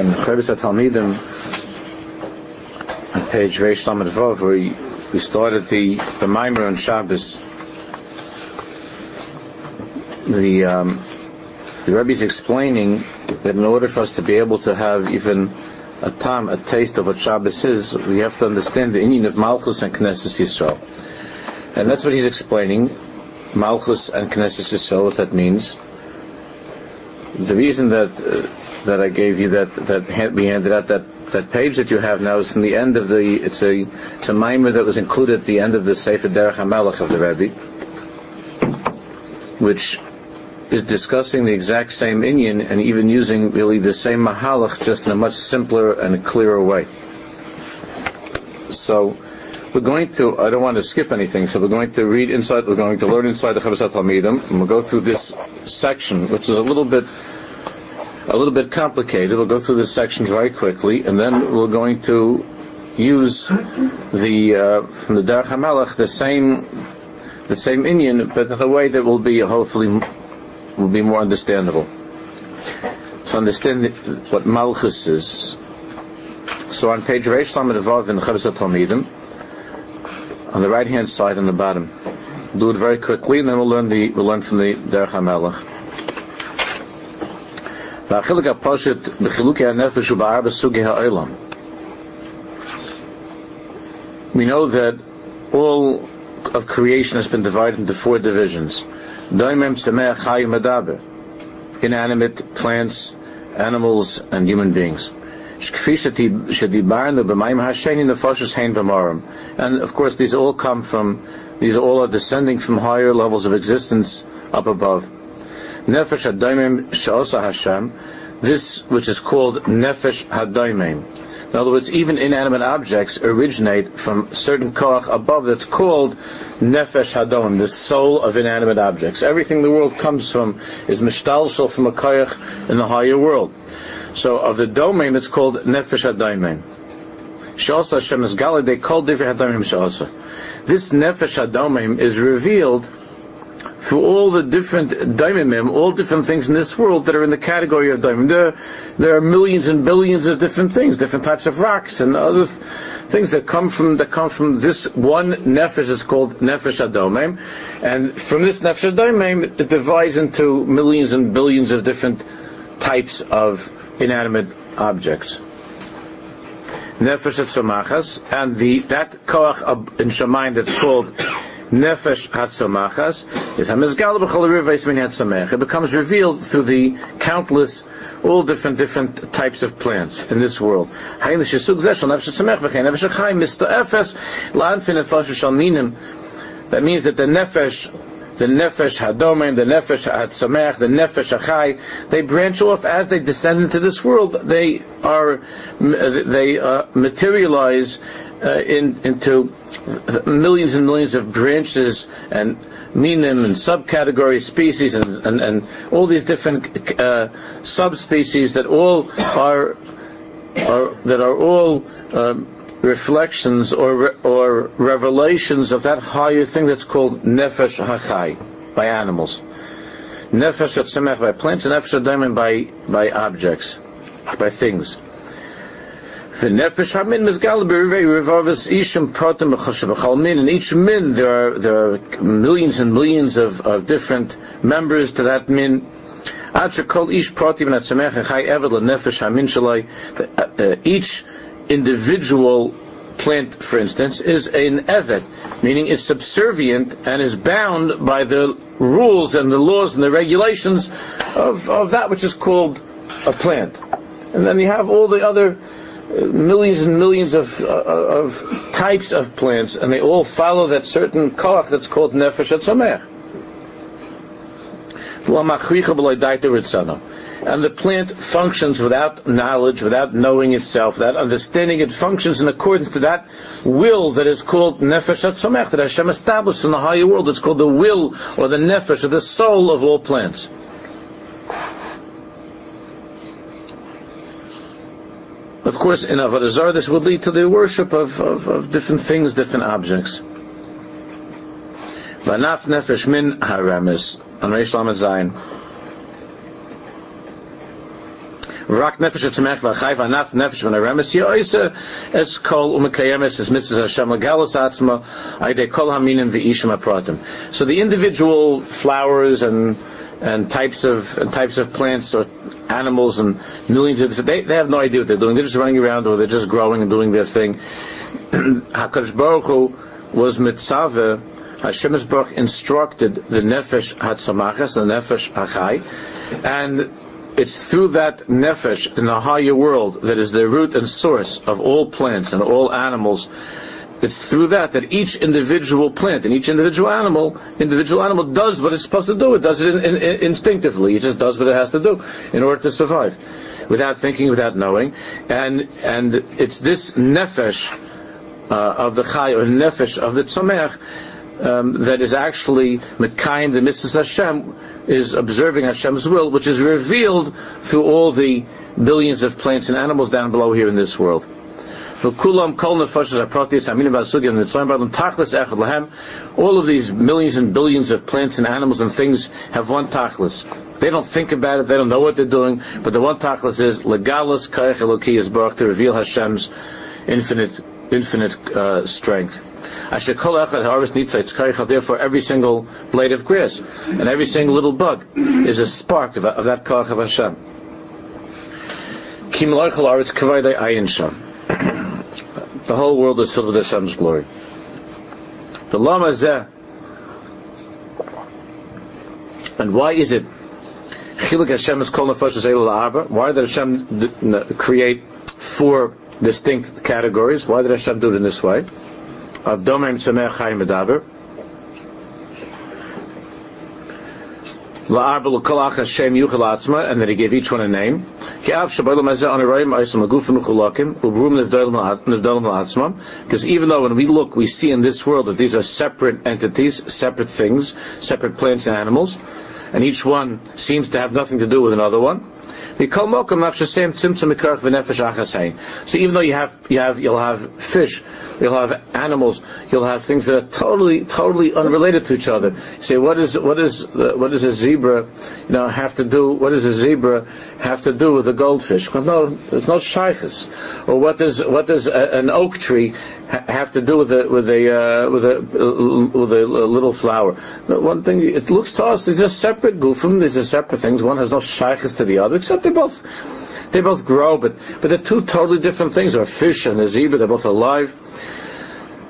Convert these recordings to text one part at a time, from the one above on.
in Chavis Talmidim, on page Reish Lamed Vav, we, we started the, the Maimer on Shabbos. The, um, the Rebbe is explaining that in order for us to be able to have even a time, a taste of what Shabbos is, we have to understand the union of Malchus and Knesset Yisrael. And that's what he's explaining, Malchus and Knesset Yisrael, what that means. The reason that uh, that I gave you that that we handed out that that page that you have now is from the end of the it's a it's a mimer that was included at the end of the Sefer Derech HaMelech of the Rebbe, which is discussing the exact same Inyan and even using really the same Mahalach just in a much simpler and clearer way. So we're going to, I don't want to skip anything, so we're going to read inside, we're going to learn inside the Chavasat Talmidim, and we'll go through this section, which is a little bit a little bit complicated. We'll go through this section very quickly, and then we're going to use the uh, from the Derech HaMelech the same the same Inyan, but in a way that will be hopefully will be more understandable. To understand what Malchus is. So on page Reish Lamed Vav in Talmidim, on the right hand side on the bottom, do it very quickly, and then we'll learn the we'll learn from the Derech HaMelech. והחלק הפושט בחילוקי הנפש הוא בארבע סוגי העולם. We know that all of creation has been divided into four divisions. Daimem Semech Chayim Adaber. Inanimate plants, animals, and human beings. And of course, these all come from, these all are descending from higher levels of existence up above. Nefesh Hadaimim Sha'osa Hashem, this which is called Nefesh Hadaimim. In other words, even inanimate objects originate from certain koach above that's called nefesh hadom, the soul of inanimate objects. Everything in the world comes from is mishtalshel from a koach in the higher world. So of the domain, it's called nefesh hadom. Shasa Hashem is Gali, they call different hadamim shasa. This nefesh hadamim is revealed through all the different daimimim, all different things in this world that are in the category of daimim. There, there are millions and billions of different things, different types of rocks and other th- things that come from that come from this one nefesh is called nefesh adomim, and from this nefesh adomim it divides into millions and billions of different types of inanimate objects. Nefesh and the that koach in Shemaim that's called nefesh hatzomachas is hamizgal b'chol rivais min hatzamech. It becomes revealed through the countless, all different different types of plants in this world. Hayin l'shesug zeh shal nefesh v'chein nefesh hachayim misto efes la'anfin shal minim. That means that the nefesh the nefesh hadomim, the nefesh hatzamech, the nefesh achai, they branch off as they descend into this world. They are, they uh, materialize uh, in, into millions and millions of branches and minim and subcategory species and, and, and all these different uh, subspecies that all are, are that are all um, reflections or or revelations of that higher thing that's called nefesh hachai by animals, nefesh atzemech by plants, and nefesh adaim by by objects, by things. In each min, there are there are millions and millions of, of different members to that min. Uh, uh, each individual plant, for instance, is an evet, meaning is subservient and is bound by the rules and the laws and the regulations of, of that which is called a plant. And then you have all the other millions and millions of, uh, of types of plants, and they all follow that certain koach that's called nefesh etzamech. And the plant functions without knowledge, without knowing itself, without understanding. It functions in accordance to that will that is called nefesh etzamech, that Hashem established in the higher world. It's called the will or the nefesh or the soul of all plants. Of course, in Avodah Zarah, this would lead to the worship of, of, of different things, different objects. Vanaf nefesh min haramis on Reish Lamed Zayin. Rak nefesh nefesh es kol umekayemes es mitzvah Hashem atzma kol haminim v'ishim apratim. So the individual flowers and and types of and types of plants or animals and millions of they they have no idea what they're doing. They're just running around or they're just growing and doing their thing. Hakadosh Baruch Hu was mitzvah. Hashem Baruch instructed the nefesh hatzamachas, the nefesh achai, and it's through that nefesh in the higher world that is the root and source of all plants and all animals it's through that that each individual plant and each individual animal, individual animal does what it's supposed to do. It does it in, in, in, instinctively. It just does what it has to do in order to survive, without thinking, without knowing. And and it's this nefesh uh, of the chai or nefesh of the tzomech um, that is actually mekayim the mitzvah Hashem is observing Hashem's will, which is revealed through all the billions of plants and animals down below here in this world. All of these millions and billions of plants and animals and things have one tachlis. They don't think about it, they don't know what they're doing, but the one tachlis is legalis kaich is barak to reveal Hashem's infinite, infinite uh, strength. Therefore, every single blade of grass and every single little bug is a spark of, of that koach of Hashem. The whole world is filled with Hashem's glory. The Lama Zeh. And why is it? Why did Hashem create four distinct categories? Why did Hashem do it in this way? Of Domem Tzemech Chaim Medaber. and then he gave each one a name. Because even though when we look, we see in this world that these are separate entities, separate things, separate plants and animals, and each one seems to have nothing to do with another one. So even though you have you have you'll have fish, you'll have animals, you'll have things that are totally totally unrelated to each other. You say what is what is what does a zebra, you know, have to do? What does a zebra have to do with a goldfish? Well, no, it's not shaykhs. Or what does what does a, an oak tree ha- have to do with a with a uh, with a with little flower? One thing it looks to us these are separate gufim. These are separate things. One has no shaykhs to the other, except they both they both grow, but but they're two totally different things. A fish and a zebra, they're both alive.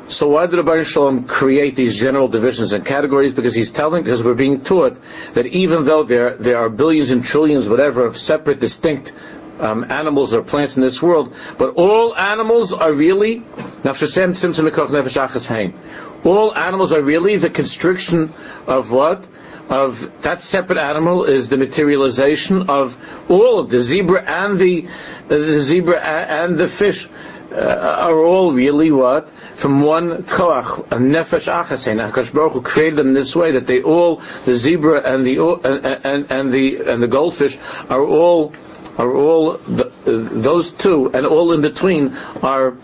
So why did Rabbi Shalom create these general divisions and categories? Because he's telling, because we're being taught that even though there there are billions and trillions, whatever, of separate, distinct um, animals or plants in this world, but all animals are really all animals are really the constriction of what? Of that separate animal is the materialization of all of the zebra and the, uh, the zebra and the fish uh, are all really what? From one koach, a nefesh achasein. Hakadosh Baruch Hu created them this way that they all, the zebra and the and, and, and the and the goldfish are all are all the, those two, and all in between are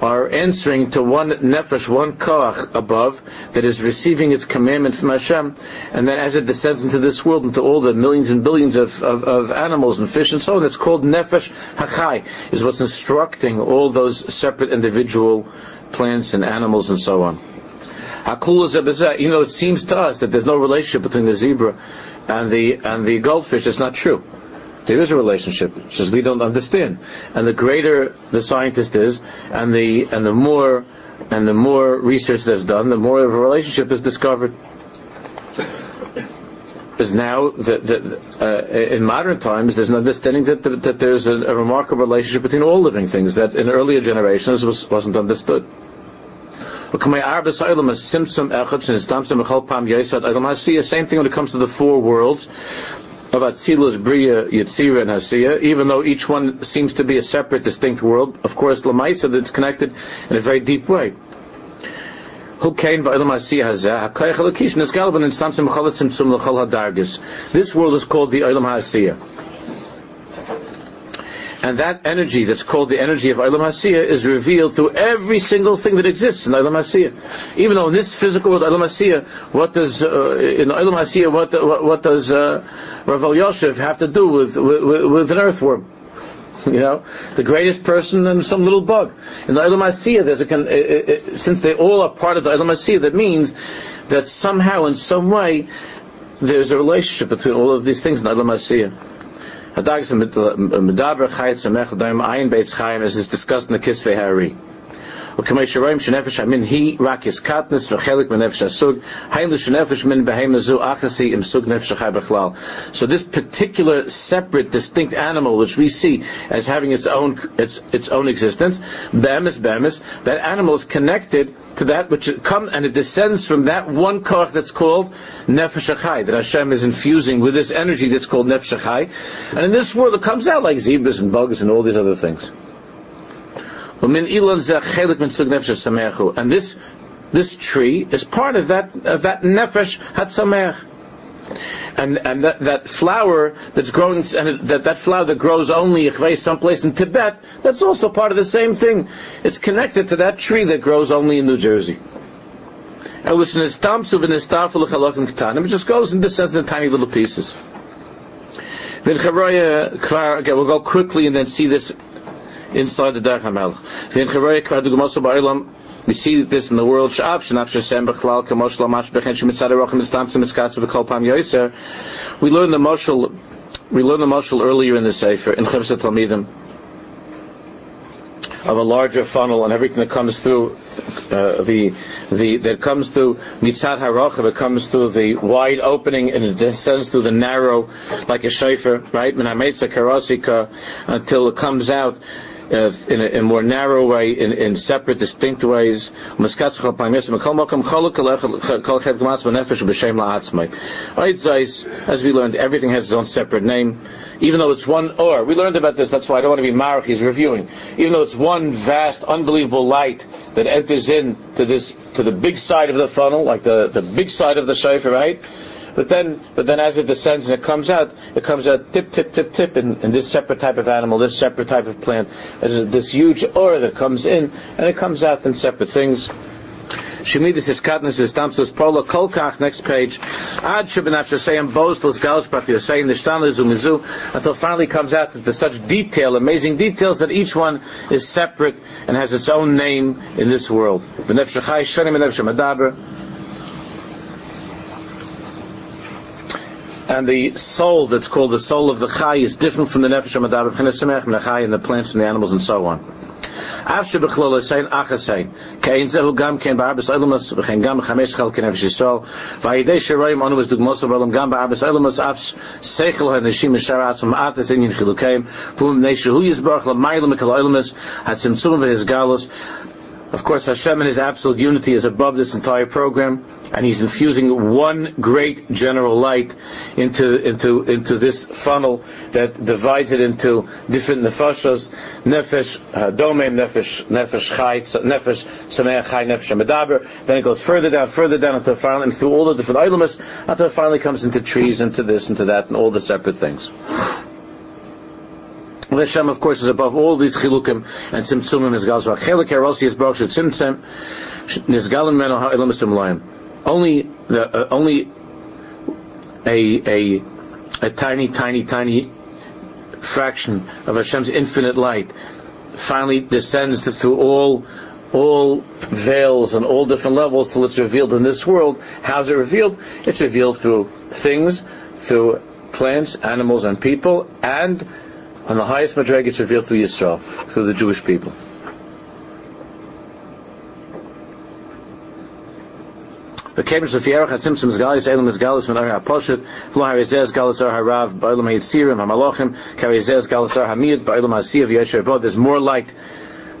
are answering to one nefesh, one koach above that is receiving its commandment from Hashem, and then as it descends into this world, into all the millions and billions of, of, of animals and fish and so on, it's called nefesh hachai, is what's instructing all those separate individual plants and animals and so on. You know, it seems to us that there's no relationship between the zebra and the and the goldfish. It's not true. There is a relationship, just we don't understand. And the greater the scientist is, and the and the more and the more research that's done, the more of a relationship is discovered. Because now, that, uh, in modern times, there's an understanding that, that, that there's a, a, remarkable relationship between all living things that in earlier generations was, wasn't understood. The same thing when it comes to the four worlds of Atzilus, Bria, Yitzira, and Hasiya, even though each one seems to be a separate, distinct world, of course, Lamaisa, that's connected in a very deep way. This world is called the Olam HaSiyah. And that energy that's called the energy of Olam Hasiyah is revealed through every single thing that exists in Olam Hasiyah. Even though in this physical world, Olam Hasiyah, what does, uh, in Olam Hasiyah, what, what, what does uh, Rav Yosef have to do with, with, with an earthworm? You know, the greatest person and some little bug. In the Asiyah, there's a, uh, uh, since they all are part of the Olam Asiyah, that means that somehow, in some way, there's a relationship between all of these things in the Asiyah. As is discussed in the Kisvei HaAri. וכמו שרואים שנפש המין היא רק קטנס וחלק מנפש הסוג, היינו שנפש מין בהמה זו אחסי עם סוג נפש החי בכלל. So this particular separate, distinct animal which we see as having its own, its, its own existence, bemis, bemis, that animal is connected to that which comes and it descends from that one koch that's called nefesh achai, that Hashem is infusing with this energy that's called nefesh achai. And in this world it comes out like zebras and bugs and all these other things. And this this tree is part of that of that nefesh hatzameach. And and that, that flower that's growing and that that flower that grows only someplace in Tibet, that's also part of the same thing. It's connected to that tree that grows only in New Jersey. And It just goes and descends in tiny little pieces. Then okay, we'll go quickly and then see this inside the Derech HaMelech. We see this in the world. We learn the Moshel, we learned the Moshel earlier in the Sefer, in Chivsa Talmidim, of a larger funnel and everything that comes through uh, the the that comes through mitzad harochav, it comes through the wide opening and it descends through the narrow like a shofar, right? Until it comes out in, a, in, more narrow way, in, in separate, distinct ways. As we learned, everything has its own separate name, even though it's one or. We learned about this, that's why I don't want to be marach, he's reviewing. Even though it's one vast, unbelievable light that enters in to this, to the big side of the funnel, like the, the big side of the shofar, right? But then, but then as it descends and it comes out, it comes out tip, tip, tip, tip, in, in this separate type of animal, this separate type of plant. There's this huge aura that comes in, and it comes out in separate things. Shemidis is katnis is tamsus pola kolkach next page. Ad shibinach saying bostos galus pratir saying the shtan zumizu until finally comes out to such detail, amazing details that each one is separate and has its own name in this world. Shanim and the soul that's called the soul of the chai is different from the nefesh of the chai and the plants and the animals and so on. Of course, Hashem in His absolute unity is above this entire program, and He's infusing one great general light into into into this funnel that divides it into different nefeshos, nefesh domain, nefesh nefesh chai, nefesh sameach chai, nefesh medaber. Then it goes further down, further down until finally, and through all the different items, until it finally comes into trees, into this, into that, and all the separate things. Hashem, of course, is above all these chilukim and tzimtzumim is galzva. Chelik erosi is baruch tzimtzum nizgalim meno ha'ilamisim loyim. Only the uh, only a a a tiny, tiny, tiny fraction of Hashem's infinite light finally descends through all all veils and all different levels till it's revealed in this world. How's it revealed? It's revealed through things, through plants, animals, and people, and on the highest Madreg it's revealed through Yisrael, through the Jewish people. Elam is Galis, Ar HaRav, Ba'ilam Karizez, Galis Ar Ba'ilam. There's more light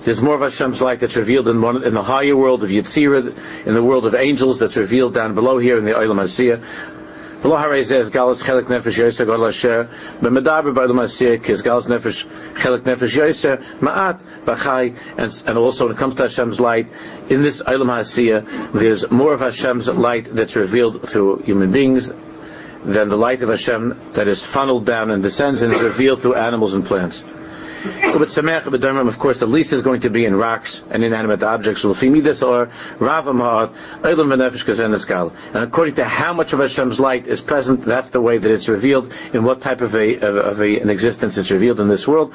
there's more of Hashem's light that's revealed in, one, in the higher world of Yitzirah, in the world of angels that's revealed down below here in the Olam Hasiyah. And and also when it comes to Hashem's light in this Eilam Hasiya there's more of Hashem's light that's revealed through human beings than the light of Hashem that is funneled down and descends and is revealed through animals and plants. Of course, the least is going to be in rocks and inanimate objects. And according to how much of Hashem's light is present, that's the way that it's revealed, in what type of, a, of, of a, an existence it's revealed in this world.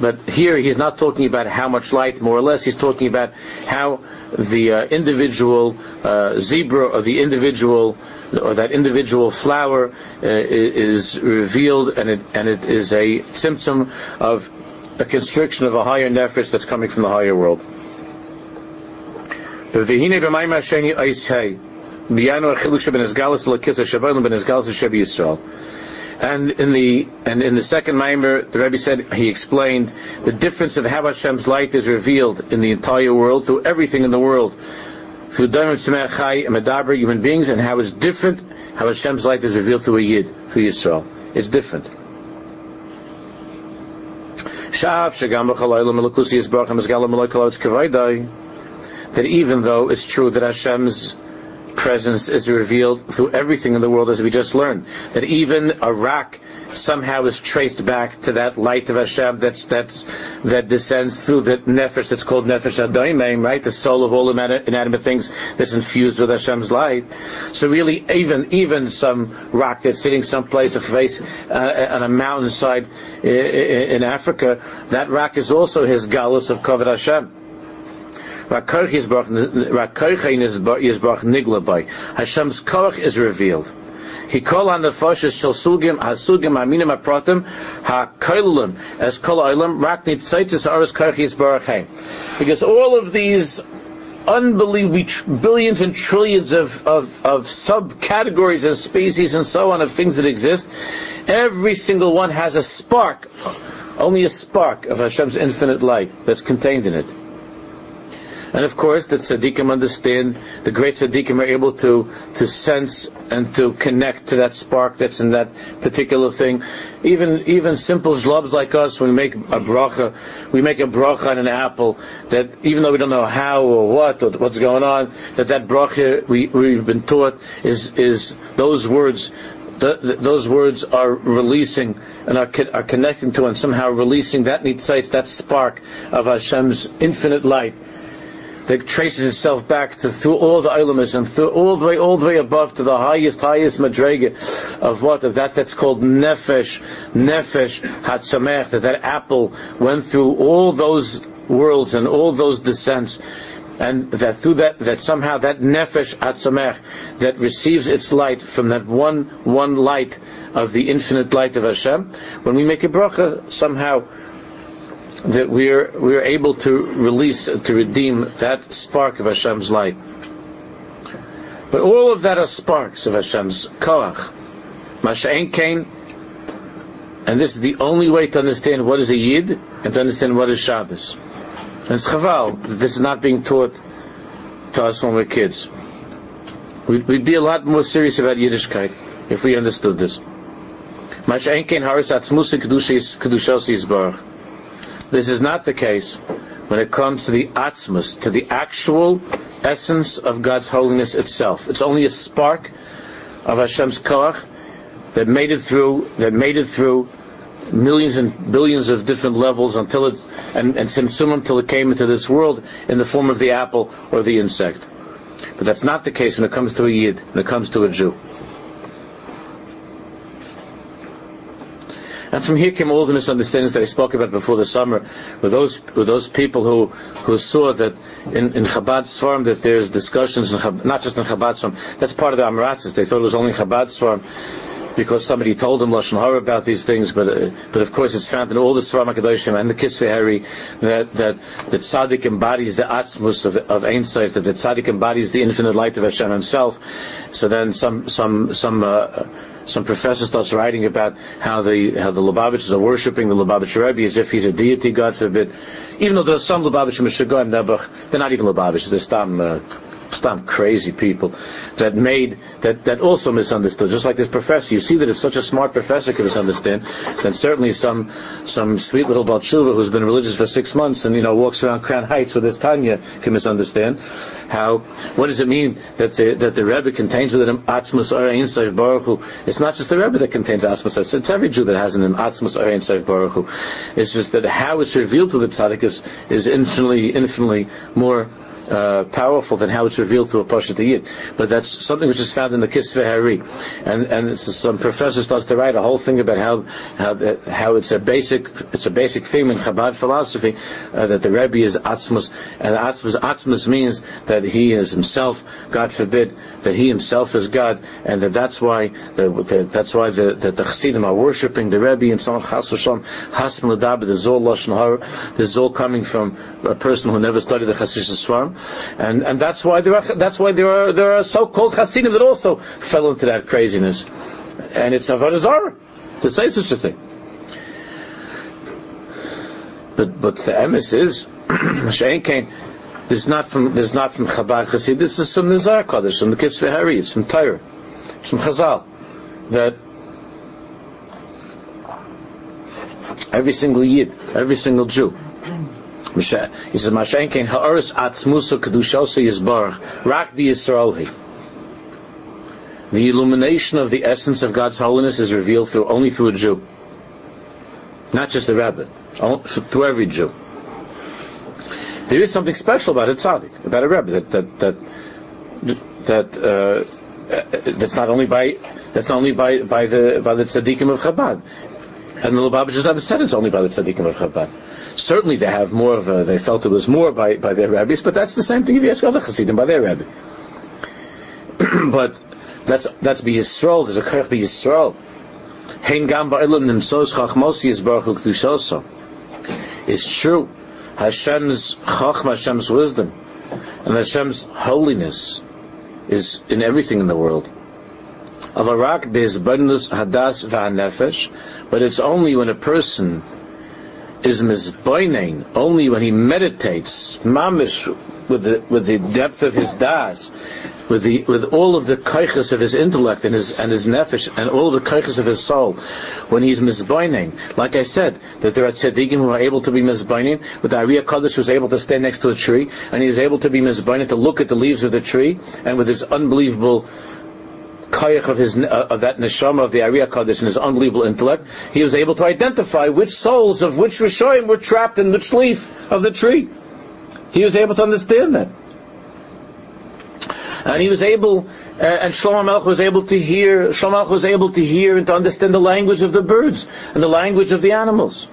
But here he's not talking about how much light, more or less. He's talking about how the uh, individual uh, zebra or the individual or that individual flower uh, is revealed, and it and it is a symptom of a constriction of a higher nefesh that's coming from the higher world. And in the and in the second mimer, the Rebbe said he explained the difference of how Hashem's light is revealed in the entire world through everything in the world, through Daimim Tzemach Chai and Medaber human beings, and how it's different how Hashem's light is revealed through a Yid, through Yisrael. It's different. That even though it's true that Hashem's presence is revealed through everything in the world, as we just learned. That even a rock somehow is traced back to that light of Hashem that's, that's, that descends through the nefesh that's called nefesh adoimim, right? The soul of all inanimate things that's infused with Hashem's light. So really, even, even some rock that's sitting someplace, a face uh, on a mountainside in Africa, that rock is also his galus of Kavod Hashem. Hashem's koch is revealed. He call on the foshes shel sugim hasugim aminim apratim hakoilim as kol oilam rak nitzaitis aris koch yisbarach Because all of these unbelievable billions and trillions of, of, of subcategories and species and so on of things that exist, every single one has a spark, only a spark of Hashem's infinite light that's contained in it. And of course, the tzaddikim understand, the great tzaddikim are able to, to sense and to connect to that spark that's in that particular thing. Even, even simple zlobs like us, when we make a bracha, we make a bracha on an apple, that even though we don't know how or what or what's going on, that that bracha we, we've been taught is, is those words the, those words are releasing and are, are connecting to and somehow releasing that nitzites, that spark of Hashem's infinite light that traces itself back to through all the ilamis and through all the way, all the way above to the highest, highest madrega of what of that that's called nefesh, nefesh hatsamech. That that apple went through all those worlds and all those descents and that through that, that somehow that nefesh atzamech that receives its light from that one, one light of the infinite light of Hashem, when we make a bracha, somehow that we're we're able to release to redeem that spark of Hashem's light. But all of that are sparks of Hashem's koach. Masha'en kain, and this is the only way to understand what is a yid and to understand what is Shabbos. And it's chaval this is not being taught to us when we're kids. We'd, we'd be a lot more serious about Yiddishkeit if we understood this. Masha'en kain haris atzmusi kedushas yisbarach. This is not the case when it comes to the atzmus, to the actual essence of God's holiness itself. It's only a spark of Hashem's koach that made it through, that made it through millions and billions of different levels until it, and, simsum until it came into this world in the form of the apple or the insect. But that's not the case when it comes to a Yid, when it comes to a Jew. And from here came all the misunderstandings that I spoke about before the summer, with those with those people who who saw that in, in Chabad's farm that there's discussions, in Chabad, not just in Chabad's farm, that's part of the Amaratzis. They thought it was only Chabad's farm because somebody told them lashon hara about these things. But uh, but of course, it's found in all the Svarim Hakadoshim and the Kisvei HaAri that that that tzaddik embodies the atzmus of of Ein Sof, that the tzaddik embodies the infinite light of Hashem Himself. So then some some some. Uh, some professor starts writing about how the how the Lubavitchers are worshiping the Lubavitcher Rebbe as if he's a deity, God forbid. Even though there are some Lubavitcher Meshuggah and Nebuch, they're not even Lubavitchers, they're Stam uh, Stam crazy people that made that that also misunderstood. Just like this professor, you see that if such a smart professor can misunderstand, then certainly some some sweet little Balshuva who's been religious for six months and you know walks around Crown Heights with his Tanya can misunderstand. How what does it mean that the that the Rebbe contains within him Atzmus Ein Seif Baruch Hu? It's not just the Rebbe that contains Atzmus. It's, every Jew that has an Atzmus Ein Seif Baruch Hu. It's just that how it's revealed to the tzaddik is, is infinitely infinitely more uh, powerful than how it's revealed through a Pasha Yid. But that's something which is found in the Kisvei HaAri. And, and some professor starts to write a whole thing about how, how, how it's a basic, it's a basic theme in Chabad philosophy, uh, that the Rebbe is Atzmus, and Atzmus, Atzmus means that he is himself, God forbid, that he himself is God, and that that's why, the, the, that's why the, the, the Chassidim are worshipping the Rebbe and so on, Chas V'Shalom, Hasm L'Dab, the Zol Lashon Har, the Zol coming from a person who never studied the Chassidim Swarm, and and that's why there are that's why there are there are so-called Hasidim that also fell into that craziness, and it's avodah zarah to say such a thing. But but the emes is Mashain Kain. This is not from this is not from Chabad Chasid. This is from the Zar Kodesh, from the Kisvei HaAri. It's from Torah. It's from Chazal. That every single Yid, every single Jew, he says, Mashenkein ha'aris atzmusa kedushosa yizbarach, rak bi. The illumination of the essence of God's holiness is revealed through only through a Jew. Not just a rabbi, through every Jew. There is something special about a tzaddik, about a rabbi, that, that, that, that, uh, that's not only by, that's not only by, by the, by the tzaddikim of Chabad. And the Lubavitch never said it's only by the tzaddikim of Chabad. Certainly they have more of a, they felt it was more by, by their rabbis, but that's the same thing if you ask other Hasidim by their rabbi. but that's, that's by Yisrael, there's a Kach by Yisrael. Hein gam ba'ilam nimsos chachmos yizbarach ukdushoso. It's true. Hashem's chachma, Hashem's wisdom, and Hashem's holiness is in everything in the world. Avarak biz hadas v'hanefesh, but it's only when a person is mizboining only when he meditates, mamish, with the with the depth of his das, with the with all of the kaiches of his intellect and his and his nefesh and all of the kaiches of his soul, when he's mizboining. Like I said, that there are tzaddikim who are able to be mizboining, but the Ari HaKadosh was able to stand next to a tree, and he able to be mizboining to look at the leaves of the tree, and with his unbelievable kayach of his uh, of that neshama of the Ari HaKadosh and his unbelievable intellect, he was able to identify which souls of which Rishoyim were trapped in which leaf of the tree. He was able to understand that. And he was able, uh, and Shlomo Melech was able to hear, Shlomo Melech was able to hear and to understand the language of the birds and the language of the animals.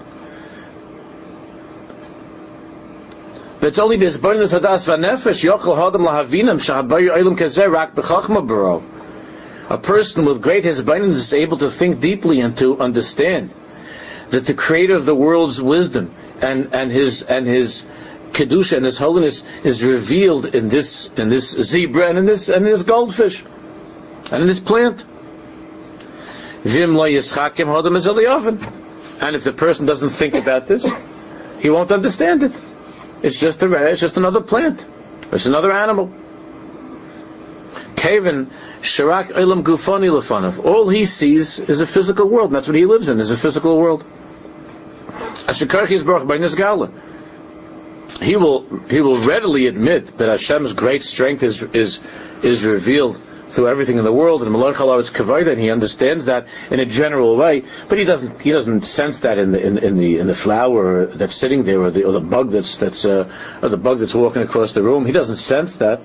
It's only this vanefesh yochel lahavinam shahabayu kezer rak baro a person with great hisbainus is able to think deeply and to understand that the creator of the world's wisdom and, and his and his kedusha and his holiness is revealed in this in this zebra and in this and this goldfish and in this plant. And if the person doesn't think about this, he won't understand it. It's just a it's just another plant. It's another animal. Kaven Sharak Elam Gufani Lefanav. All he sees is a physical world. And that's what he lives in, is a physical world. Ashikarchi is Baruch by Nizgala. He will he will readily admit that Hashem's great strength is is is revealed through everything in the world, and Malach is kavayda, and he understands that in a general way, but he doesn't he doesn't sense that in the in, in the in the flower that's sitting there, or the or the bug that's that's uh, or the bug that's walking across the room. He doesn't sense that.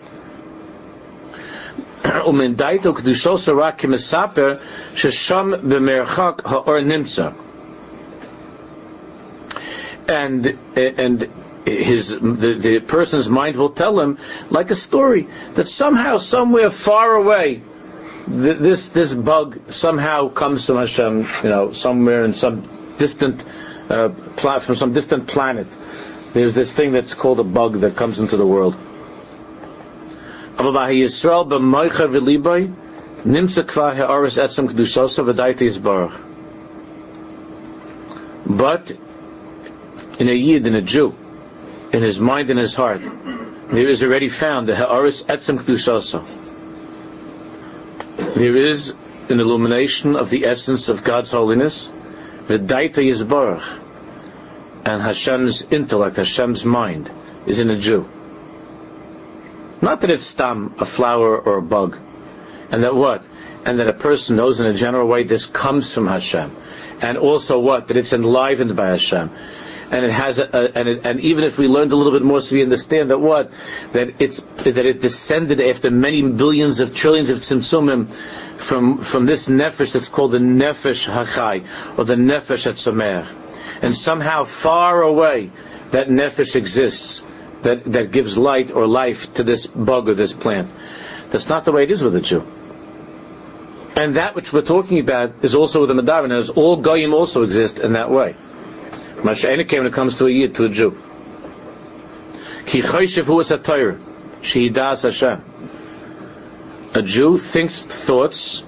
ומנדייתו קדושו רק כמספר ששם במרחק האור נמצא. And, and his the, the person's mind will tell him like a story that somehow somewhere far away this this bug somehow comes from Hashem you know somewhere in some distant uh, from some distant planet there's this thing that's called a bug that comes into the world but in a Yid, in a Jew, in his mind and his heart, there is already found the Ha'aris Etzem Kedushasa. There is an illumination of the essence of God's holiness, the Daita Yisbarach, and Hashem's intellect, Hashem's mind, is in a Jew. Not that it's stam, a flower or a bug, and that what? And that a person knows in a general way this comes from Hashem. And also what? That it's enlivened by Hashem and it has a, a, and, it, and even if we learned a little bit more, so we understand that what that it's that it descended after many billions of trillions of tzimtzumim from from this nefesh that's called the nefesh hachai or the nefesh atzomer, and somehow far away that nefesh exists that that gives light or life to this bug or this plant. That's not the way it is with a Jew. And that which we're talking about is also with the Madavan, as all Goyim also exist in that way. When it comes to a Yid, to a Jew. Ki shehidas Hashem. A Jew thinks thoughts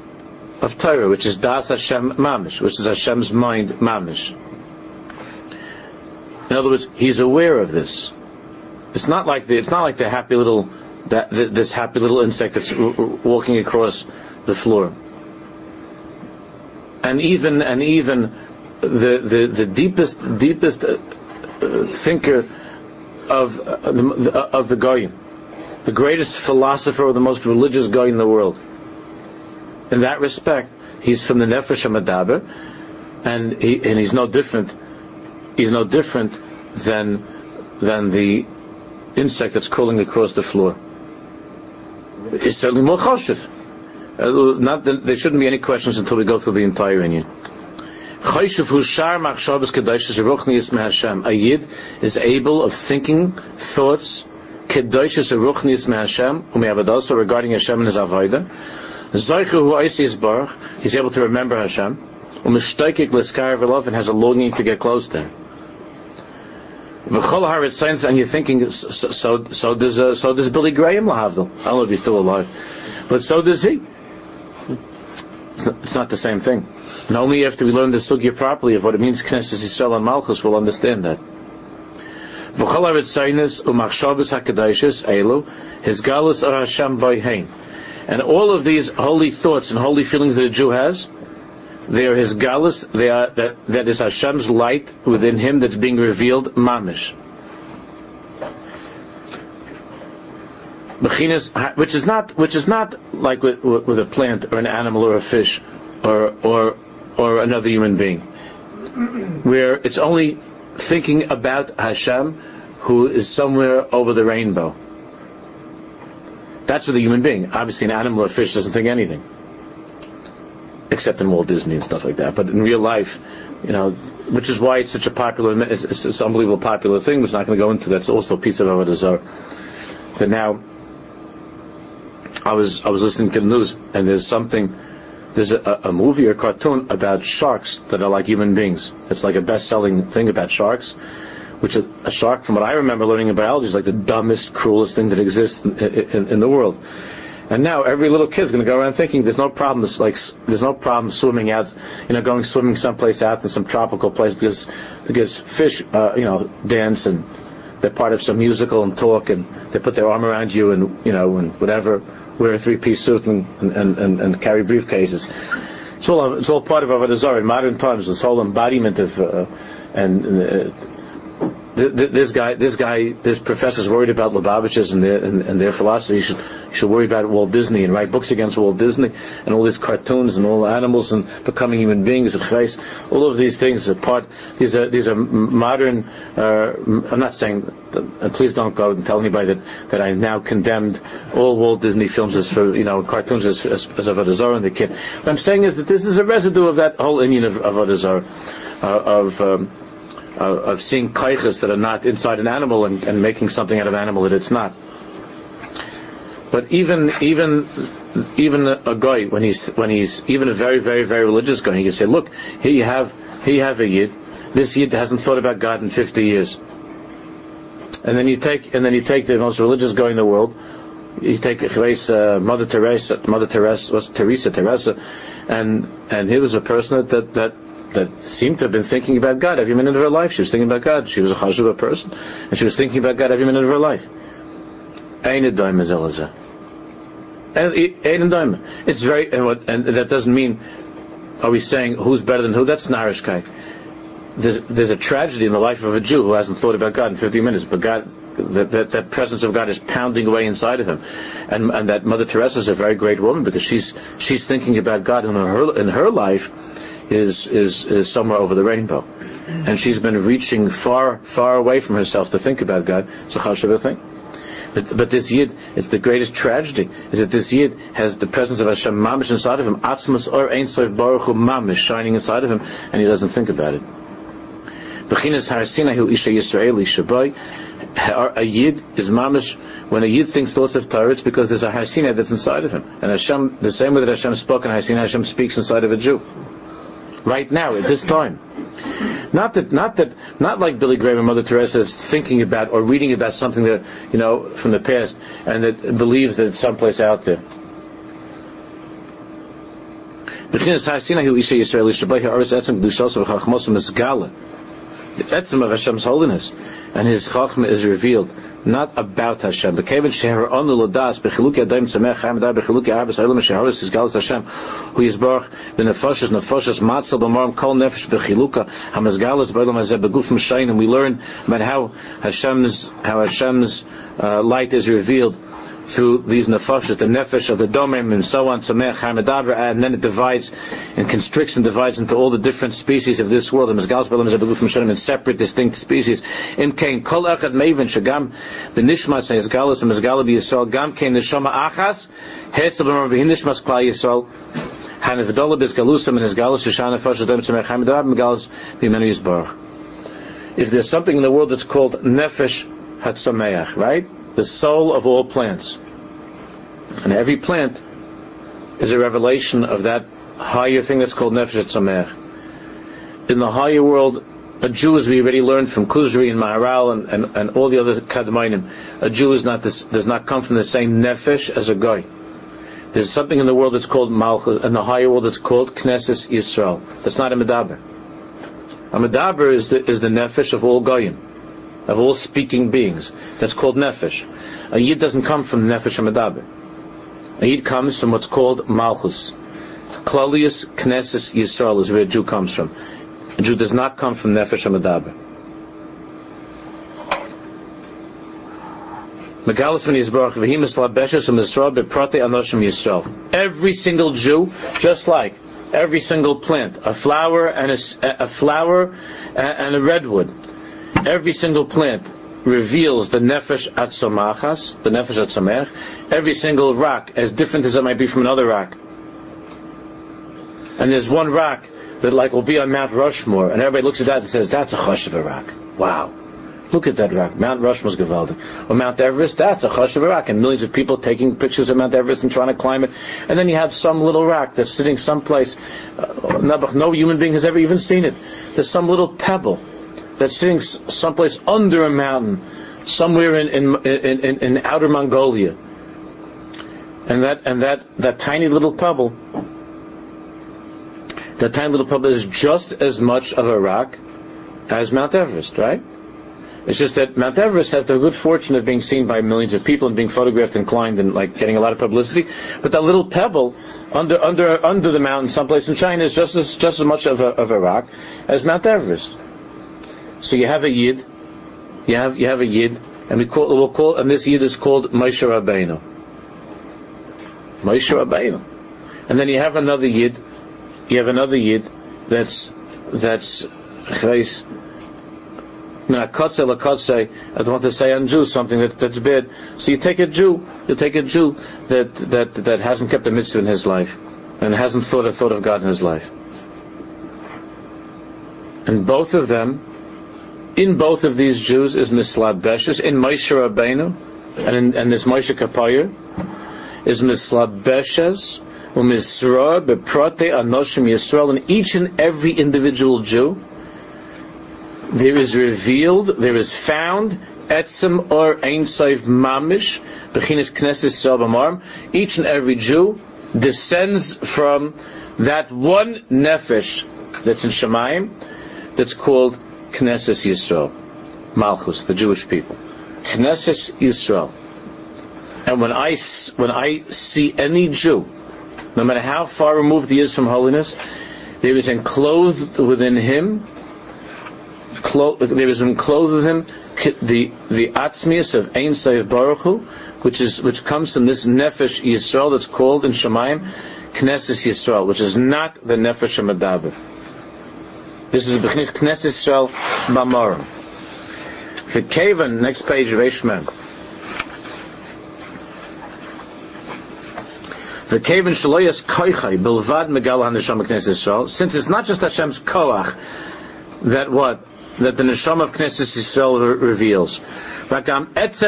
of Torah, which is das Hashem mamish, which is Hashem's mind mamish. In other words, he's aware of this. It's not like the, it's not like the happy little, that, this happy little insect that's walking across the floor. And even, and even the, the, the deepest, deepest uh, thinker of, uh, the, of the Goyim, the greatest philosopher or the most religious guy in the world. In that respect, he's from the Nefesh HaMadaber, and, he, and he's no different, he's no different than, than the insect that's crawling across the floor. is certainly more choshev. Uh, not that there shouldn't be any questions until we go through the entire Inyan. A yid is able of thinking thoughts kedoshis eruchnis meHashem umeavadosa regarding Hashem and His avodah. Zoichu hu oisis baruch. He's able to remember Hashem. Umishtoikik l'skar v'lov and has a longing to get close to Him. V'chol haaretz and you're thinking so so, so does uh, so does Billy Graham lahavdil. I don't know if he's still alive, but so does he. It's not, it's not the same thing. And only after we learn the sugya properly of what it means Knesset Yisrael and Malchus will understand that. His galus are Hashem Boihain. And all of these holy thoughts and holy feelings that a Jew has, they are his galus, they are, that, that is Hashem's light within him that's being revealed, mamish. which is not, which is not like with, with a plant or an animal or a fish or, or or another human being, where it's only thinking about Hashem who is somewhere over the rainbow. That's with a human being. Obviously, an animal or a fish doesn't think anything, except in Walt Disney and stuff like that. But in real life, you know, which is why it's such a popular, it's, it's an unbelievable popular thing. I'm not going to go into. That's also a piece of Avodah Zarah. But now, I was I was listening to the news, and there's something there's a, a, movie or cartoon about sharks that are like human beings. It's like a best-selling thing about sharks, which a, a shark, from what I remember learning in biology, is like the dumbest, cruelest thing that exists in, in, in the world. And now every little kid's going to go around thinking there's no problem. Like there's no problem swimming out, you know, going swimming someplace out in some tropical place because because fish, uh, you know, dance and they're part of some musical and talk and they put their arm around you and you know and whatever wear a three-piece suit and, and, and, and carry briefcases. It's all, it's all part of our desire in modern times. This whole embodiment of uh, and uh, this guy, this guy, this professor's worried about Lubavitchers and their and, and their philosophy. You should should worry about Walt Disney and write books against Walt Disney and all these cartoons and all the animals and becoming human beings. Face all of these things are part. These are these are modern. Uh, I'm not saying, and please don't go and tell anybody that, that I now condemned all Walt Disney films as for you know cartoons as as, as Avodah and the kid. What I'm saying is that this is a residue of that whole Inyan of Avodah uh, of um, uh, of seeing kaiches that are not inside an animal and, and, making something out of an animal that it's not. But even even even a guy when he's when he's even a very very very religious guy, he can say, look, here you have here you have a yid. This yid hasn't thought about God in 50 years. And then you take and then you take the most religious guy in the world. You take uh, Mother Teresa, Mother Teresa, what's Teresa, Teresa, and and he was a person that that that seemed to have been thinking about God every minute of her life. She was thinking about God. She was a chashuva person, and she was thinking about God every minute of her life. Ein. Ein It's very, and, what, and that doesn't mean, are we saying who's better than who? That's narishkeit. There's, there's a tragedy in the life of a Jew who hasn't thought about God in 50 minutes, but God, that, that, that presence of God is pounding away inside of him. And, and that Mother Teresa is a very great woman because she's, she's thinking about God in her, in her life is, is, is somewhere over the rainbow. And she's been reaching far, far away from herself to think about God. It's a chashuv thing. But, but this Yid, it's the greatest tragedy, is that this Yid has the presence of Hashem mamish inside of him, atzmas or ein soif baruch mamish shining inside of him, and he doesn't think about it. Bechinas Har Sinai Hu Isha Yisraeli Shabai. A Yid is mamish. When a Yid thinks thoughts of Torah, it's because there's a Har Sinai that's inside of him. And Hashem, the same way that Hashem spoke in Har Sinai, Hashem speaks inside of a Jew. Right now, at this time. Not that, not that, not like Billy Graham and Mother Teresa is thinking about or reading about something that, you know, from the past and that believes that it's someplace out there. The etzim of Hashem's holiness and His chachma is revealed, not about Hashem. Bekevin sheher onu tzemech is galus Hashem hu yisbarach b'nefoshes nefoshes matzel b'morim kol nefesh bechiluka hamazgalus b'olam hazeh begufim shayin and we learn about how Hashem's how Hashem's uh, light is revealed through these nefashas, the nefesh of the domim and so on, samech, hamadabra, and then it divides and constricts and divides into all the different species of this world. The mezgal spelim is a beguf mishanim in separate, distinct species. Shagam and kain achas and. If there's something in the world that's called nefesh hatzameach, right? The soul of all plants. And every plant is a revelation of that higher thing that's called Nefesh Tzamech. In the higher world, a Jew, as we already learned from Kuzari and Maharal and, and, and all the other Kadmainim, a Jew is not this, does not come from the same Nefesh as a guy. There's something in the world that's called Malchus, in the higher world that's called Knesset Yisrael. That's not a Medaber. A Medaber is the, is the Nefesh of all Goyim of all speaking beings. That's called nefesh. A yid doesn't come from nefesh amadaber. A yid comes from what's called malchus. Klalius Knesses Yisrael is where a Jew comes from. A Jew does not come from nefesh amadaber. Every single Jew, just like every single plant, a flower and a, a flower and a redwood, every single plant reveals the nefesh atzomachas, the nefesh atzomech. Every single rock, as different as it might be from another rock. And there's one rock that like will be on Mount Rushmore, and everybody looks at that and says, that's a chashiva rock. Wow. Look at that rock. Mount Rushmore's Gavaldi. Or Mount Everest, that's a chashiva rock. And millions of people taking pictures of Mount Everest and trying to climb it. And then you have some little rock that's sitting someplace. Uh, no human being has ever even seen it. There's some little pebble that's sitting someplace under a mountain, somewhere in, in, in, in, outer Mongolia. And that, and that, that tiny little pebble, that tiny little pebble is just as much of a rock as Mount Everest, right? It's just that Mount Everest has the good fortune of being seen by millions of people and being photographed and climbed and like getting a lot of publicity. But that little pebble under under under the mountain, someplace in China, is just as just as much of a, of a rock as Mount Everest. So you have a yid, you have you have a yid, and we call we'll call and this yid is called Moshe Rabbeinu. Moshe Rabbeinu, and then you have another yid, you have another yid that's that's chayis. I don't want to say on Jew something that, that's bad. So you take a Jew, you take a Jew that, that, that hasn't kept a mitzvah in his life and hasn't thought a thought of God in his life. And both of them in both of these Jews is Mislad Beshes, in Moshe Rabbeinu, and in and this Moshe Kapayr, is Mislad Beshes, Umisra, Beprote, Anoshim Yisrael, and each and every individual Jew, there is revealed, there is found, Etzem or Ein Saif Mamish, Bechinis Knesset Yisrael each and every Jew descends from that one nefesh that's in Shemayim, that's called Knesset Yisrael, Malchus, the Jewish people. Knesset Yisrael. And when I, when I see any Jew, no matter how far removed he is from holiness, there is enclosed within him, clo- there is enclosed within him the the atzmius of Ein Seif Baruch Hu, which is which comes from this nefesh Yisrael that's called in Shemaim Knesset Yisrael, which is not the nefesh Madaber. This is Bechnis Knesset Yisrael Bamarim. The Kavan, next page of Eshman. The Kavan Shaloyas Koichai Bilvad Megal HaNeshama Knesset Yisrael. Since it's not just Hashem's Koach that what that the neshama of Knesset Yisrael re- reveals. Um, but it's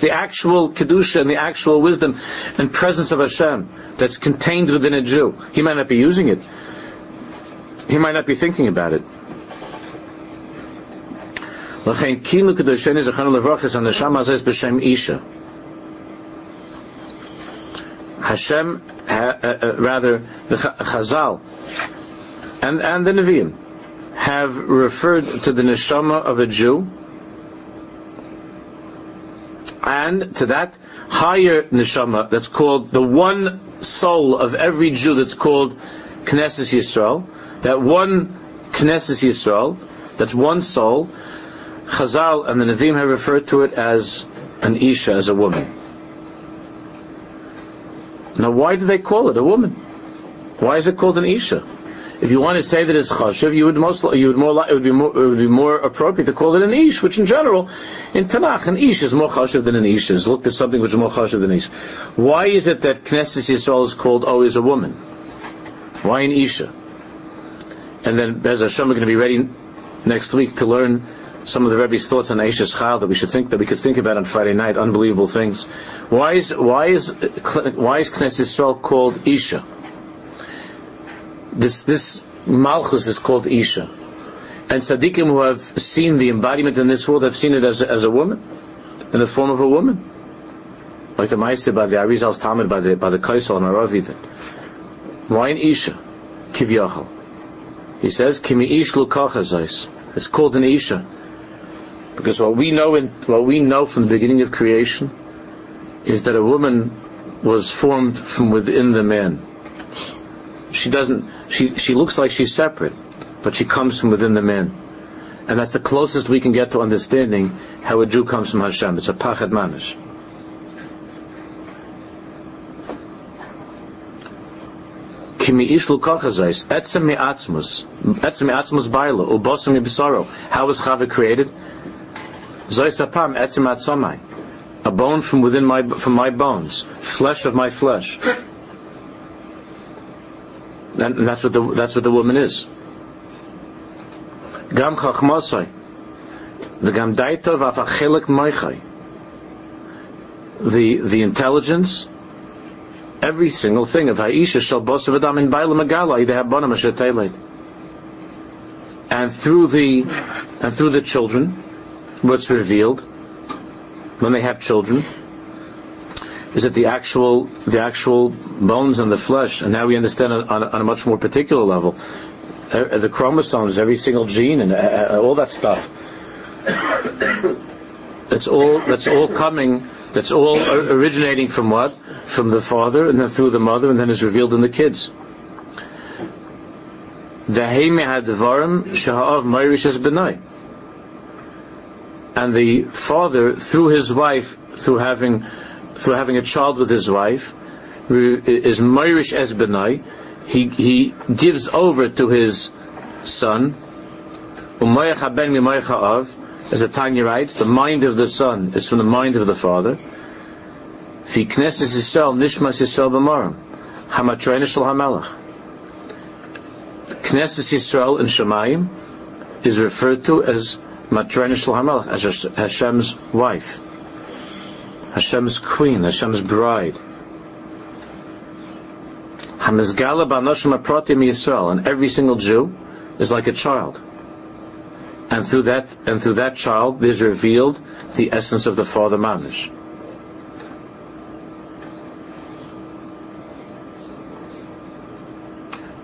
the actual kedusha and the actual wisdom and presence of Hashem that's contained within a Jew. He might not be using it. He might not be thinking about it. Hashem, uh, uh, rather, the Chazal, and, and the Nevi'im, have referred to the neshama of a Jew and to that higher neshama that's called the one soul of every Jew that's called Knesset Yisrael, that one Knesset Yisrael, that's one soul, Chazal and the Nevi'im have referred to it as an Isha, as a woman. Now why do they call it a woman? Why is it called an Isha? If you want to say that it's chashiv, you would most you would more it would be more it would be more appropriate to call it an ish, which in general in Tanakh an ish is more chashiv than an ish is. Looked at something which is more chashiv than an ish. Why is it that Knesset Yisrael is called always a woman? Why an isha? And then Bez Hashem, we're going to be ready next week to learn some of the Rebbe's thoughts on Aisha's Chal that we should think that we could think about on Friday night. Unbelievable things. Why is why is why is Knesset Yisrael called Isha? this this malchus is called isha, and tzaddikim who have seen the embodiment in this world have seen it as a, as a woman, in the form of a woman, like the Ma'aseh by the Arizal's Talmud by the by the Kaisel and Aravi. Why an isha? Kivyachal. He says kimi ish lukachazais. It's called an isha because what we know in what we know from the beginning of creation is that a woman was formed from within the man she doesn't, she, she looks like she's separate, but she comes from within the man. And that's the closest we can get to understanding how a Jew comes from Hashem. It's a pachad manish. Kimi ish lukachazais, etzem mi'atzmus, etzem mi'atzmus baila, ubosam mi'bisaro. How was Chava created? A bone from within my, from my bones, flesh of my flesh. And that's what the that's what the woman is. Gam chachmasai, the gam daitov afachelik maichai. The the intelligence, every single thing of Haisha shall boss of Adam in Baila Magala, they have Bonam And through the and through the children, what's revealed when they have children, is that the actual the actual bones and the flesh, and now we understand on, on, on a much more particular level, uh, the chromosomes, every single gene, and uh all that stuff. That's all. That's all coming. That's all originating from what? From the father, and then through the mother, and then is revealed in the kids. And the father, through his wife, through having through having a child with his wife, is Moirish es benai. He he gives over to his son. As the Tanya writes, the mind of the son is from the mind of the father. Fi Yisrael nishmas Yisrael b'marim hamatrena shel hamelach. Knesses Yisrael in Shemayim is referred to as matrena shel hamelach, as Hashem's wife. Hashem's queen, Hashem's bride. Hamizgala b'anoshim aprotim Yisrael, and every single Jew is like a child. And through that, and through that child, there's revealed the essence of the Father Mamish.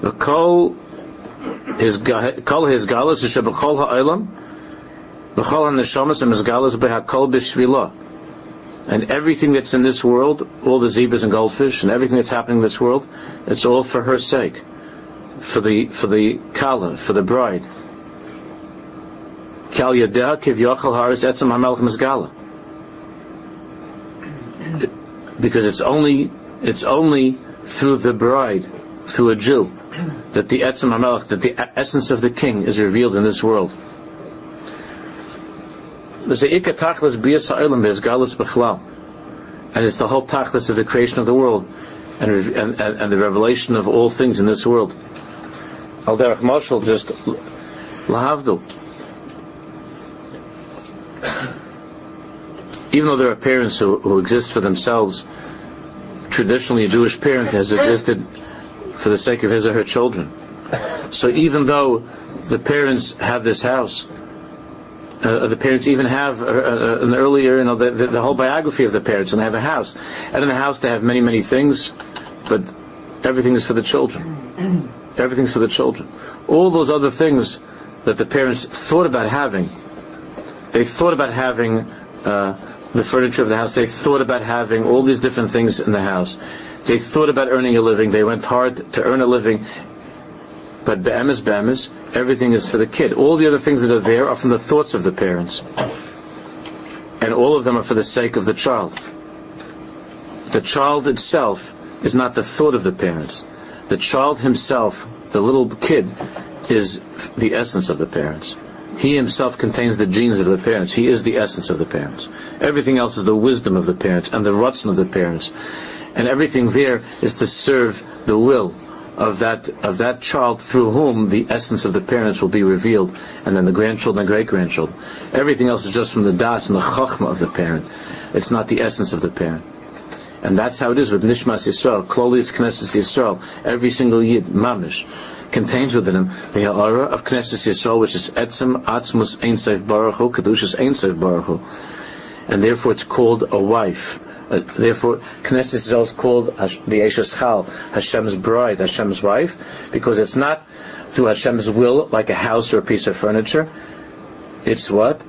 The kol his kol his galas is shebechol ha'olam, bechol ha'neshamas and his galas behakol b'shvilah And everything that's in this world, all the zebras and goldfish, and everything that's happening in this world, it's all for her sake, for the for the kala, for the bride. Kal yadeh kivyachal haris etzem hamelch mizgala. Because it's only it's only through the bride, through a Jew, that the etzem hamelch, that the essence of the king is revealed in this world. And it's the whole tachlis of the creation of the world and, and, and, the revelation of all things in this world. Al derech Moshel just lahavdul. Even though there are parents who, who exist for themselves, traditionally a Jewish parent has existed for the sake of his or her children. So even though the parents have this house, uh, the parents even have uh, uh, an earlier, you know, the, the, the, whole biography of the parents, and they have a house. And in the house they have many, many things, but everything is for the children. Everything's for the children. All those other things that the parents thought about having, they thought about having uh, the furniture of the house. They thought about having all these different things in the house. They thought about earning a living. They went hard to earn a living. But be'emes, be'emes, everything is for the kid. All the other things that are there are from the thoughts of the parents. And all of them are for the sake of the child. The child itself is not the thought of the parents. The child himself, the little kid, is the essence of the parents. He himself contains the genes of the parents. He is the essence of the parents. Everything else is the wisdom of the parents and the rutzon of the parents. And everything there is to serve the will of that of that child through whom the essence of the parents will be revealed, and then the grandchildren and great grandchildren. Everything else is just from the das and the chachma of the parent. It's not the essence of the parent. And that's how it is with Nishmas Yisrael, Klolius Knesset Yisrael. Every single Yid, Mamish, contains within him the Ha'ara of Knesset Yisrael, which is Etzem Atzmus Ein Seif Baruch Hu, Kedushas Ein Seif Baruch Hu. And therefore it's called a wife uh, therefore, Knesset Israel is called the Eshes Chal, Hashem's bride, Hashem's wife, because it's not through Hashem's will, like a house or a piece of furniture. It's what?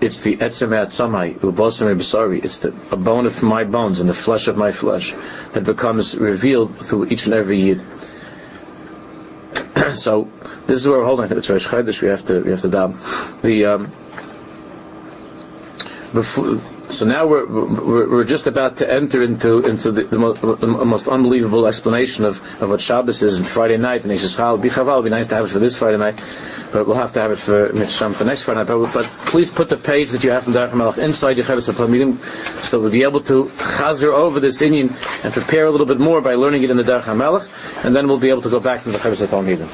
It's the Etzem Atzamai, Ubosam B'sari. It's the, a bone of my bones and the flesh of my flesh that becomes revealed through each and every Yid. so, this is where we're holding. I think it's Rosh Chodesh. We have to, we have to dab. The, um, before, so now we're, we're, we're, just about to enter into into the, the, most, the most, unbelievable explanation of, of what Shabbos is and Friday night. And he says, "Chal bichaval." It'd be nice to have it for this Friday night, but we'll have to have it for Mitzvah for next Friday night. But, but, please put the page that you have from Darach Melech inside your Chavis Talmidim, so we'll be able to chazer over this Inyan and prepare a little bit more by learning it in the Darach Melech, and then we'll be able to go back to the Chavis Talmidim.